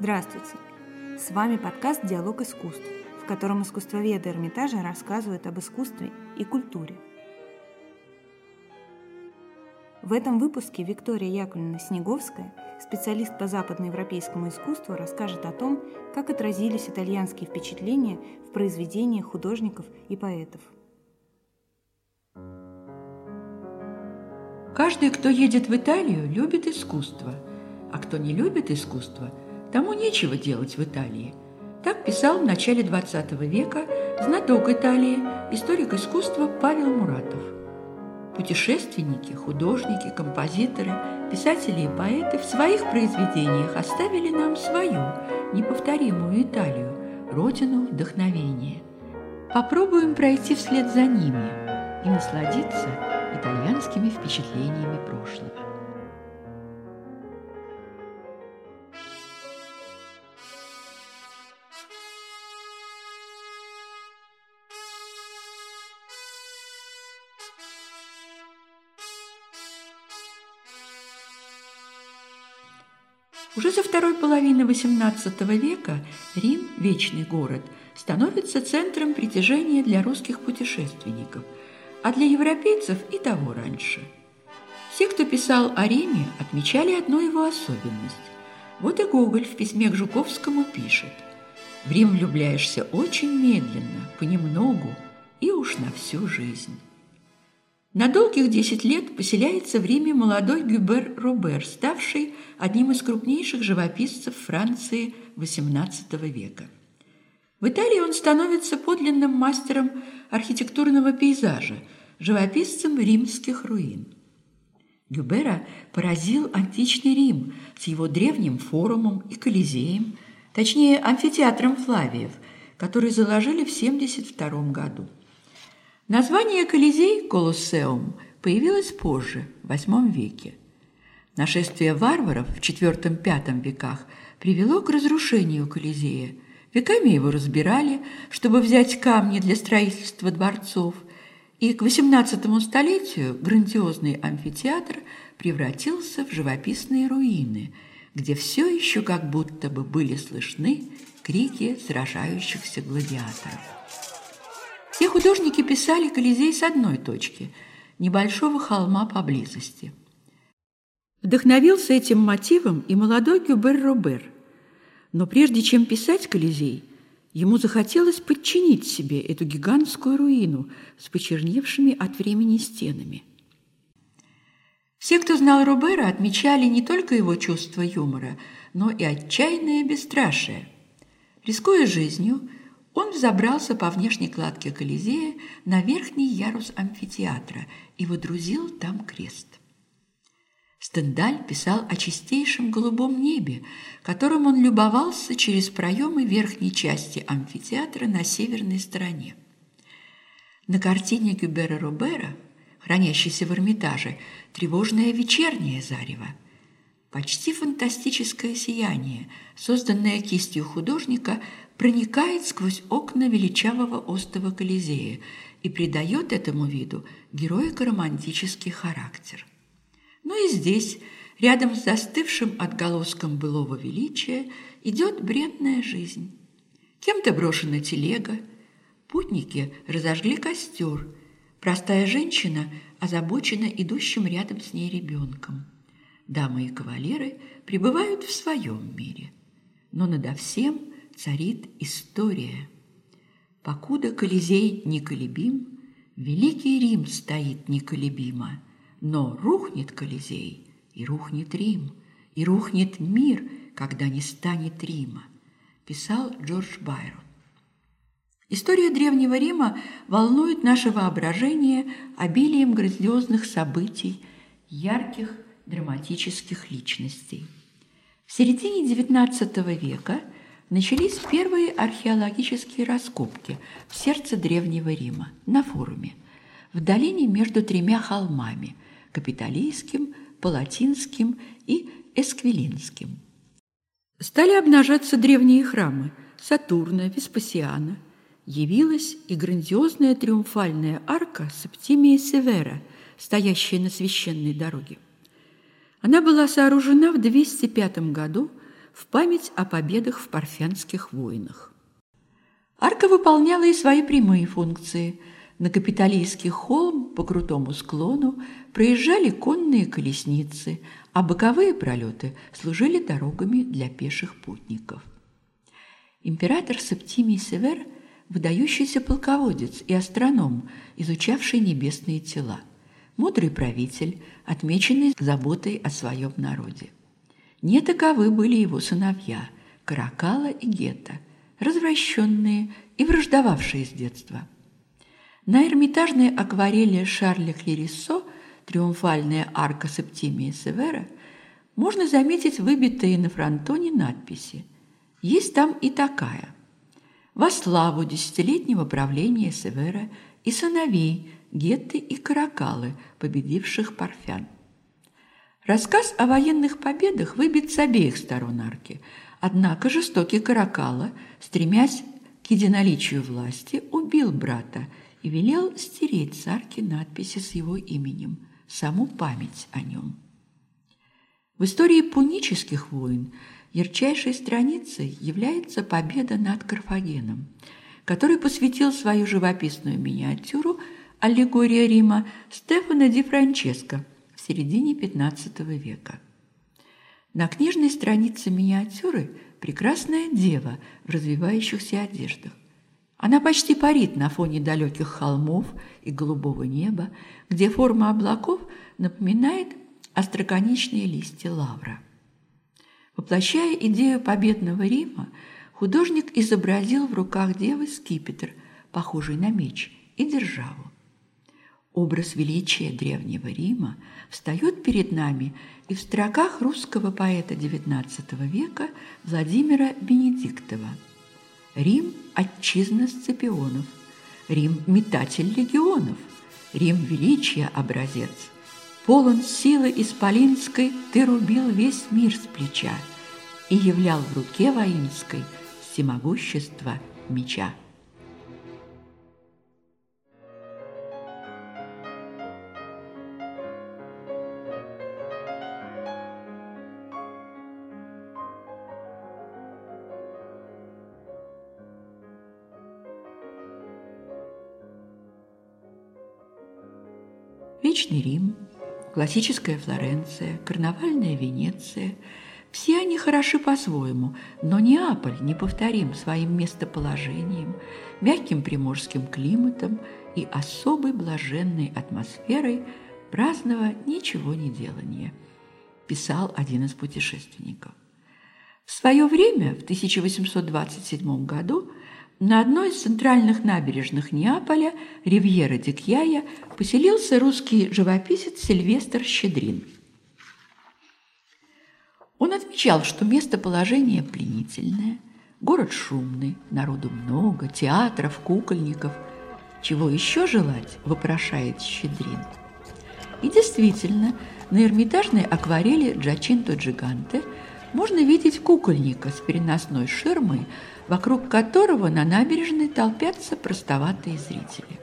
Здравствуйте! С вами подкаст «Диалог искусств», в котором искусствоведы Эрмитажа рассказывают об искусстве и культуре. В этом выпуске Виктория Яковлевна Снеговская, специалист по западноевропейскому искусству, расскажет о том, как отразились итальянские впечатления в произведениях художников и поэтов. Каждый, кто едет в Италию, любит искусство, а кто не любит искусство – Тому нечего делать в Италии. Так писал в начале XX века знаток Италии, историк искусства Павел Муратов. Путешественники, художники, композиторы, писатели и поэты в своих произведениях оставили нам свою, неповторимую Италию, родину вдохновения. Попробуем пройти вслед за ними и насладиться итальянскими впечатлениями прошлого. Уже со второй половины XVIII века Рим, вечный город, становится центром притяжения для русских путешественников, а для европейцев и того раньше. Все, кто писал о Риме, отмечали одну его особенность. Вот и Гоголь в письме к Жуковскому пишет «В Рим влюбляешься очень медленно, понемногу и уж на всю жизнь». На долгих десять лет поселяется в Риме молодой Гюбер Робер, ставший одним из крупнейших живописцев Франции XVIII века. В Италии он становится подлинным мастером архитектурного пейзажа, живописцем римских руин. Гюбера поразил античный Рим с его древним форумом и колизеем, точнее амфитеатром Флавиев, который заложили в 72 году. Название Колизей Колоссеум появилось позже, в VIII веке. Нашествие варваров в IV-V веках привело к разрушению Колизея. Веками его разбирали, чтобы взять камни для строительства дворцов, и к XVIII столетию грандиозный амфитеатр превратился в живописные руины, где все еще как будто бы были слышны крики сражающихся гладиаторов. Все художники писали Колизей с одной точки – небольшого холма поблизости. Вдохновился этим мотивом и молодой Гюбер Робер. Но прежде чем писать Колизей, ему захотелось подчинить себе эту гигантскую руину с почерневшими от времени стенами. Все, кто знал Робера, отмечали не только его чувство юмора, но и отчаянное бесстрашие. Рискуя жизнью, он взобрался по внешней кладке Колизея на верхний ярус амфитеатра и водрузил там крест. Стендаль писал о чистейшем голубом небе, которым он любовался через проемы верхней части амфитеатра на северной стороне. На картине Гюбера Робера, хранящейся в Эрмитаже, тревожное вечернее зарево, почти фантастическое сияние, созданное кистью художника, проникает сквозь окна величавого остова Колизея и придает этому виду героико-романтический характер. Но и здесь, рядом с застывшим отголоском былого величия, идет бренная жизнь. Кем-то брошена телега, путники разожгли костер, простая женщина озабочена идущим рядом с ней ребенком. Дамы и кавалеры пребывают в своем мире, но надо всем – царит история. Покуда Колизей неколебим, Великий Рим стоит неколебимо, но рухнет Колизей, и рухнет Рим, и рухнет мир, когда не станет Рима, писал Джордж Байрон. История Древнего Рима волнует наше воображение обилием грандиозных событий, ярких драматических личностей. В середине XIX века – начались первые археологические раскопки в сердце Древнего Рима, на форуме, в долине между тремя холмами – Капитолийским, Палатинским и Эсквилинским. Стали обнажаться древние храмы Сатурна, Веспасиана. Явилась и грандиозная триумфальная арка Септимия Севера, стоящая на священной дороге. Она была сооружена в 205 году в память о победах в парфянских войнах. Арка выполняла и свои прямые функции. На Капитолийский холм по крутому склону проезжали конные колесницы, а боковые пролеты служили дорогами для пеших путников. Император Септимий Север – выдающийся полководец и астроном, изучавший небесные тела. Мудрый правитель, отмеченный заботой о своем народе. Не таковы были его сыновья – Каракала и Гетта – развращенные и враждовавшие с детства. На эрмитажной акварели Шарля Клериссо «Триумфальная арка Септимия Севера» можно заметить выбитые на фронтоне надписи. Есть там и такая. «Во славу десятилетнего правления Севера и сыновей Гетты и Каракалы, победивших Парфян». Рассказ о военных победах выбит с обеих сторон арки – Однако жестокий Каракала, стремясь к единоличию власти, убил брата и велел стереть с арки надписи с его именем, саму память о нем. В истории пунических войн ярчайшей страницей является победа над Карфагеном, который посвятил свою живописную миниатюру «Аллегория Рима» Стефано ди Франческо в середине XV века. На книжной странице миниатюры прекрасная дева в развивающихся одеждах. Она почти парит на фоне далеких холмов и голубого неба, где форма облаков напоминает остроконечные листья лавра. Воплощая идею победного Рима, художник изобразил в руках девы скипетр, похожий на меч, и державу. Образ величия Древнего Рима встает перед нами и в строках русского поэта XIX века Владимира Бенедиктова. Рим – отчизна Сципионов, Рим – метатель легионов, Рим – величия образец. Полон силы исполинской ты рубил весь мир с плеча и являл в руке воинской всемогущество меча. Вечный Рим, классическая Флоренция, карнавальная Венеция – все они хороши по-своему, но Неаполь неповторим своим местоположением, мягким приморским климатом и особой блаженной атмосферой праздного ничего не делания, писал один из путешественников. В свое время, в 1827 году, на одной из центральных набережных Неаполя, Ривьера Дикьяя, поселился русский живописец Сильвестр Щедрин. Он отмечал, что местоположение пленительное, город шумный, народу много, театров, кукольников. Чего еще желать, вопрошает Щедрин. И действительно, на эрмитажной акварели Джачинто Джиганте можно видеть кукольника с переносной ширмой, вокруг которого на набережной толпятся простоватые зрители.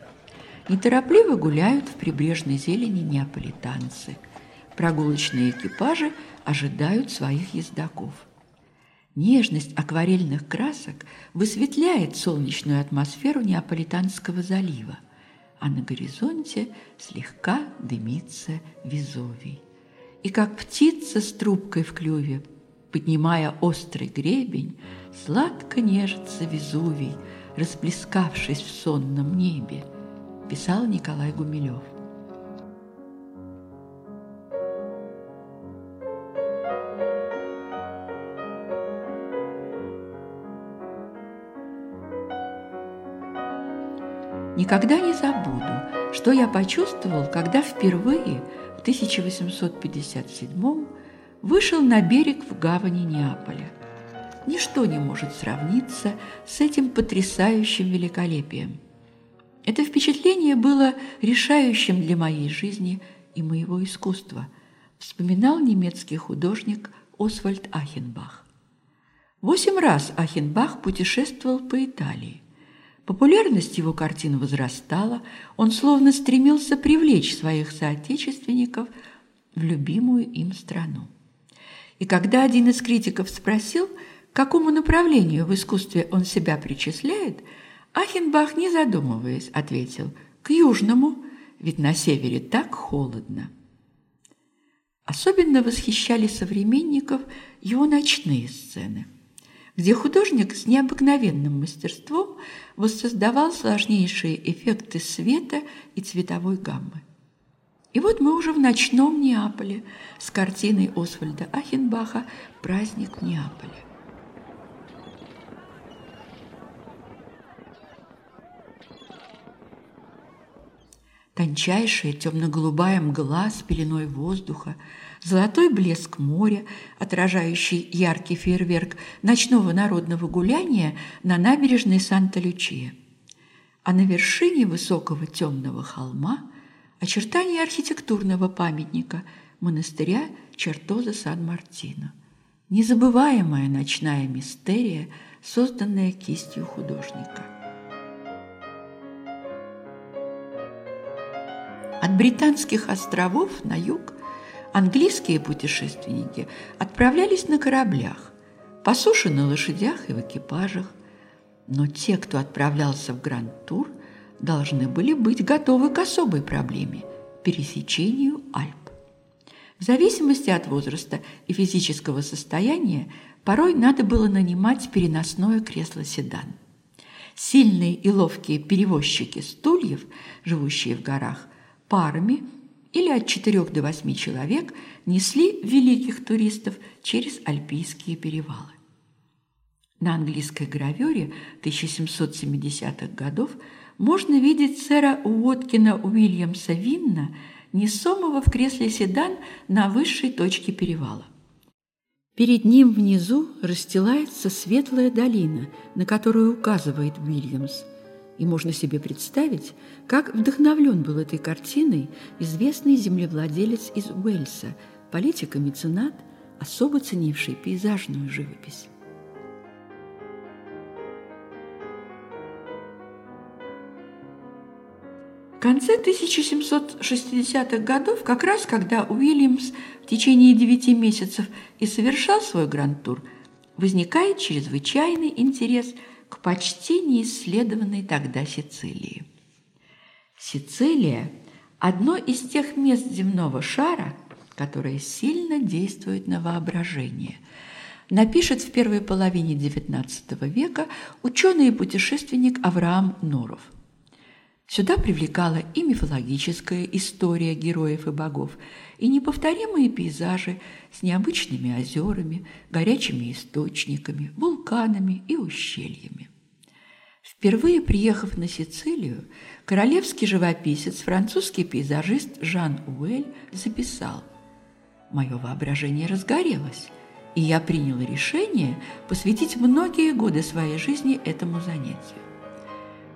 Неторопливо гуляют в прибрежной зелени неаполитанцы. Прогулочные экипажи ожидают своих ездаков. Нежность акварельных красок высветляет солнечную атмосферу Неаполитанского залива, а на горизонте слегка дымится Везувий. И как птица с трубкой в клюве Поднимая острый гребень, Сладко нежится Везувий, Расплескавшись в сонном небе, Писал Николай Гумилев. Никогда не забуду, что я почувствовал, когда впервые в 1857 вышел на берег в гавани Неаполя. Ничто не может сравниться с этим потрясающим великолепием. Это впечатление было решающим для моей жизни и моего искусства, вспоминал немецкий художник Освальд Ахенбах. Восемь раз Ахенбах путешествовал по Италии. Популярность его картин возрастала, он словно стремился привлечь своих соотечественников в любимую им страну. И когда один из критиков спросил, к какому направлению в искусстве он себя причисляет, Ахенбах, не задумываясь, ответил «к южному, ведь на севере так холодно». Особенно восхищали современников его ночные сцены, где художник с необыкновенным мастерством воссоздавал сложнейшие эффекты света и цветовой гаммы. И вот мы уже в ночном Неаполе с картиной Освальда Ахенбаха «Праздник в Неаполе». Тончайшая темно-голубая мгла с пеленой воздуха, золотой блеск моря, отражающий яркий фейерверк ночного народного гуляния на набережной Санта-Лючия. А на вершине высокого темного холма очертания архитектурного памятника монастыря Чертоза Сан-Мартино. Незабываемая ночная мистерия, созданная кистью художника. От британских островов на юг английские путешественники отправлялись на кораблях, по суше на лошадях и в экипажах, но те, кто отправлялся в Гранд-тур, должны были быть готовы к особой проблеме – пересечению Альп. В зависимости от возраста и физического состояния порой надо было нанимать переносное кресло-седан. Сильные и ловкие перевозчики стульев, живущие в горах, парами или от 4 до 8 человек несли великих туристов через альпийские перевалы. На английской гравюре 1770-х годов можно видеть сэра Уоткина Уильямса Винна, несомого в кресле седан на высшей точке перевала. Перед ним внизу расстилается светлая долина, на которую указывает Уильямс – и можно себе представить, как вдохновлен был этой картиной известный землевладелец из Уэльса, политик и меценат, особо ценивший пейзажную живопись. В конце 1760-х годов, как раз когда Уильямс в течение девяти месяцев и совершал свой гранд-тур, возникает чрезвычайный интерес – к почти неисследованной тогда Сицилии. Сицилия – одно из тех мест земного шара, которое сильно действует на воображение. Напишет в первой половине XIX века ученый и путешественник Авраам Нуров – Сюда привлекала и мифологическая история героев и богов, и неповторимые пейзажи с необычными озерами, горячими источниками, вулканами и ущельями. Впервые приехав на Сицилию, королевский живописец, французский пейзажист Жан Уэль записал «Мое воображение разгорелось, и я принял решение посвятить многие годы своей жизни этому занятию.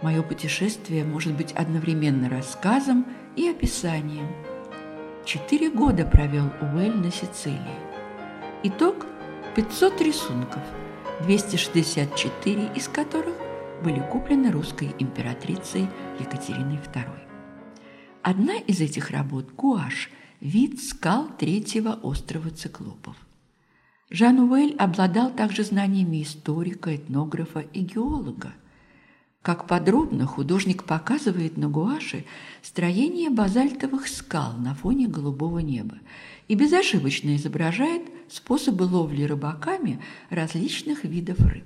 Мое путешествие может быть одновременно рассказом и описанием. Четыре года провел Уэль на Сицилии. Итог – 500 рисунков, 264 из которых были куплены русской императрицей Екатериной II. Одна из этих работ – гуашь, вид скал третьего острова Циклопов. Жан Уэль обладал также знаниями историка, этнографа и геолога. Как подробно художник показывает на гуаше строение базальтовых скал на фоне голубого неба и безошибочно изображает способы ловли рыбаками различных видов рыб.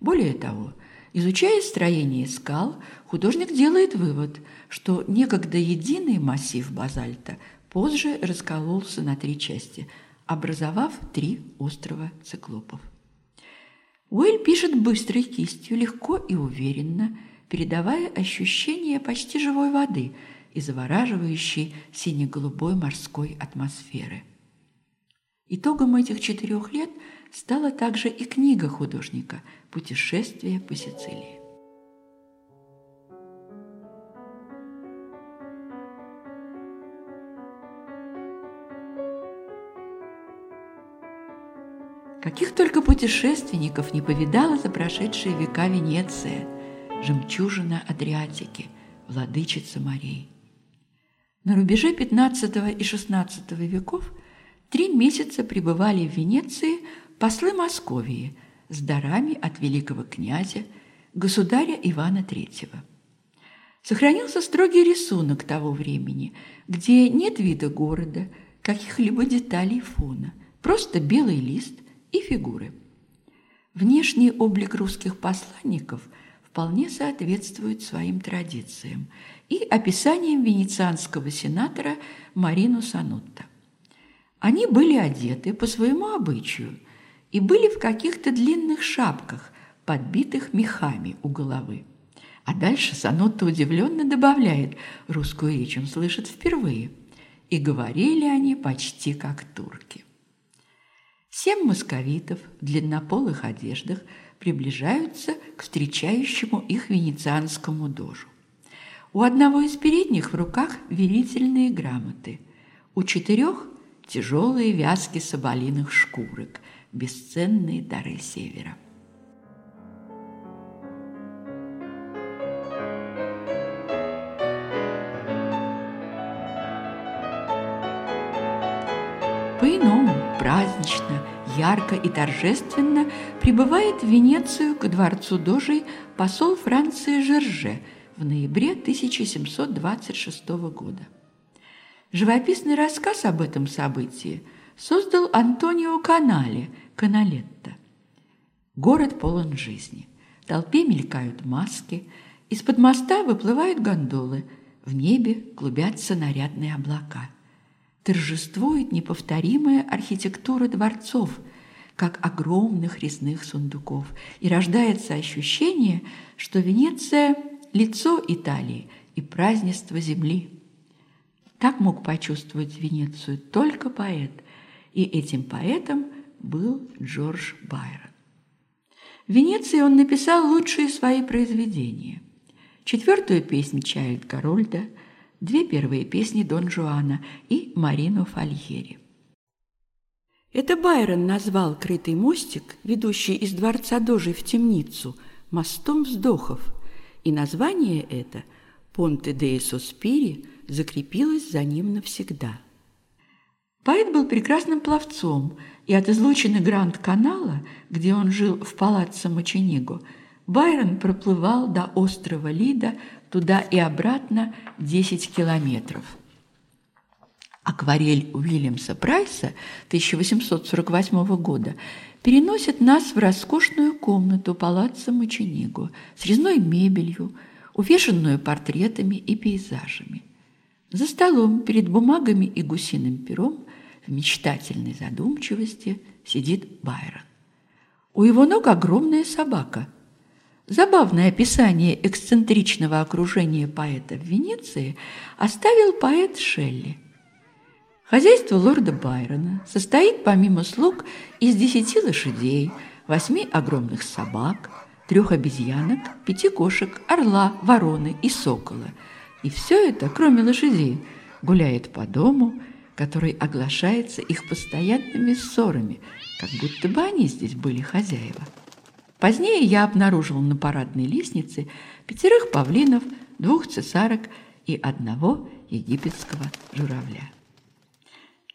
Более того, изучая строение скал, художник делает вывод, что некогда единый массив базальта позже раскололся на три части, образовав три острова циклопов. Уэль пишет быстрой кистью, легко и уверенно, передавая ощущение почти живой воды и завораживающей сине-голубой морской атмосферы. Итогом этих четырех лет стала также и книга художника «Путешествие по Сицилии». Каких только путешественников не повидала за прошедшие века Венеция, жемчужина Адриатики, владычица морей. На рубеже XV и XVI веков Три месяца пребывали в Венеции послы Московии с дарами от великого князя, государя Ивана III. Сохранился строгий рисунок того времени, где нет вида города, каких-либо деталей фона, просто белый лист и фигуры. Внешний облик русских посланников вполне соответствует своим традициям и описаниям венецианского сенатора Марину Санутта. Они были одеты по своему обычаю и были в каких-то длинных шапках, подбитых мехами у головы. А дальше Санотто удивленно добавляет, русскую речь он слышит впервые. И говорили они почти как турки. Семь московитов в длиннополых одеждах приближаются к встречающему их венецианскому дожу. У одного из передних в руках верительные грамоты, у четырех – тяжелые вязки соболиных шкурок, бесценные дары севера. Празднично, ярко и торжественно прибывает в Венецию к дворцу Дожей посол Франции Жерже в ноябре 1726 года. Живописный рассказ об этом событии создал Антонио Канале, Каналетто. Город полон жизни. В толпе мелькают маски, из-под моста выплывают гондолы, в небе клубятся нарядные облака – торжествует неповторимая архитектура дворцов, как огромных резных сундуков, и рождается ощущение, что Венеция – лицо Италии и празднество земли. Так мог почувствовать Венецию только поэт, и этим поэтом был Джордж Байрон. В Венеции он написал лучшие свои произведения. Четвертую песнь Чайльд Гарольда – две первые песни Дон Жуана и Марину Фальери. Это Байрон назвал крытый мостик, ведущий из дворца Дожи в темницу, мостом вздохов, и название это «Понте де Соспири» закрепилось за ним навсегда. Поэт был прекрасным пловцом, и от излучины Гранд-канала, где он жил в палаццо Мочениго, Байрон проплывал до острова Лида туда и обратно 10 километров. Акварель Уильямса Прайса 1848 года переносит нас в роскошную комнату палаца Мочениго с резной мебелью, увешанную портретами и пейзажами. За столом перед бумагами и гусиным пером в мечтательной задумчивости сидит Байрон. У его ног огромная собака – Забавное описание эксцентричного окружения поэта в Венеции оставил поэт Шелли. Хозяйство лорда Байрона состоит помимо слуг из десяти лошадей, восьми огромных собак, трех обезьянок, пяти кошек, орла, вороны и сокола. И все это, кроме лошадей, гуляет по дому, который оглашается их постоянными ссорами, как будто бы они здесь были хозяева. Позднее я обнаружил на парадной лестнице пятерых павлинов, двух цесарок и одного египетского журавля.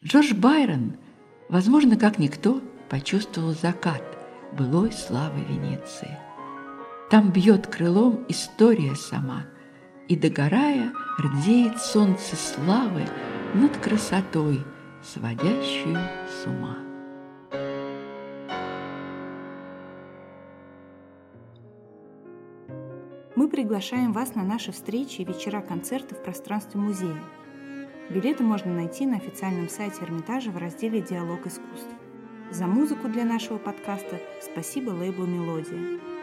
Джордж Байрон, возможно, как никто, почувствовал закат былой славы Венеции. Там бьет крылом история сама, и, догорая, рдеет солнце славы над красотой, сводящую с ума. Приглашаем вас на наши встречи и вечера-концерты в пространстве музея. Билеты можно найти на официальном сайте Эрмитажа в разделе «Диалог искусств». За музыку для нашего подкаста спасибо лейблу «Мелодия».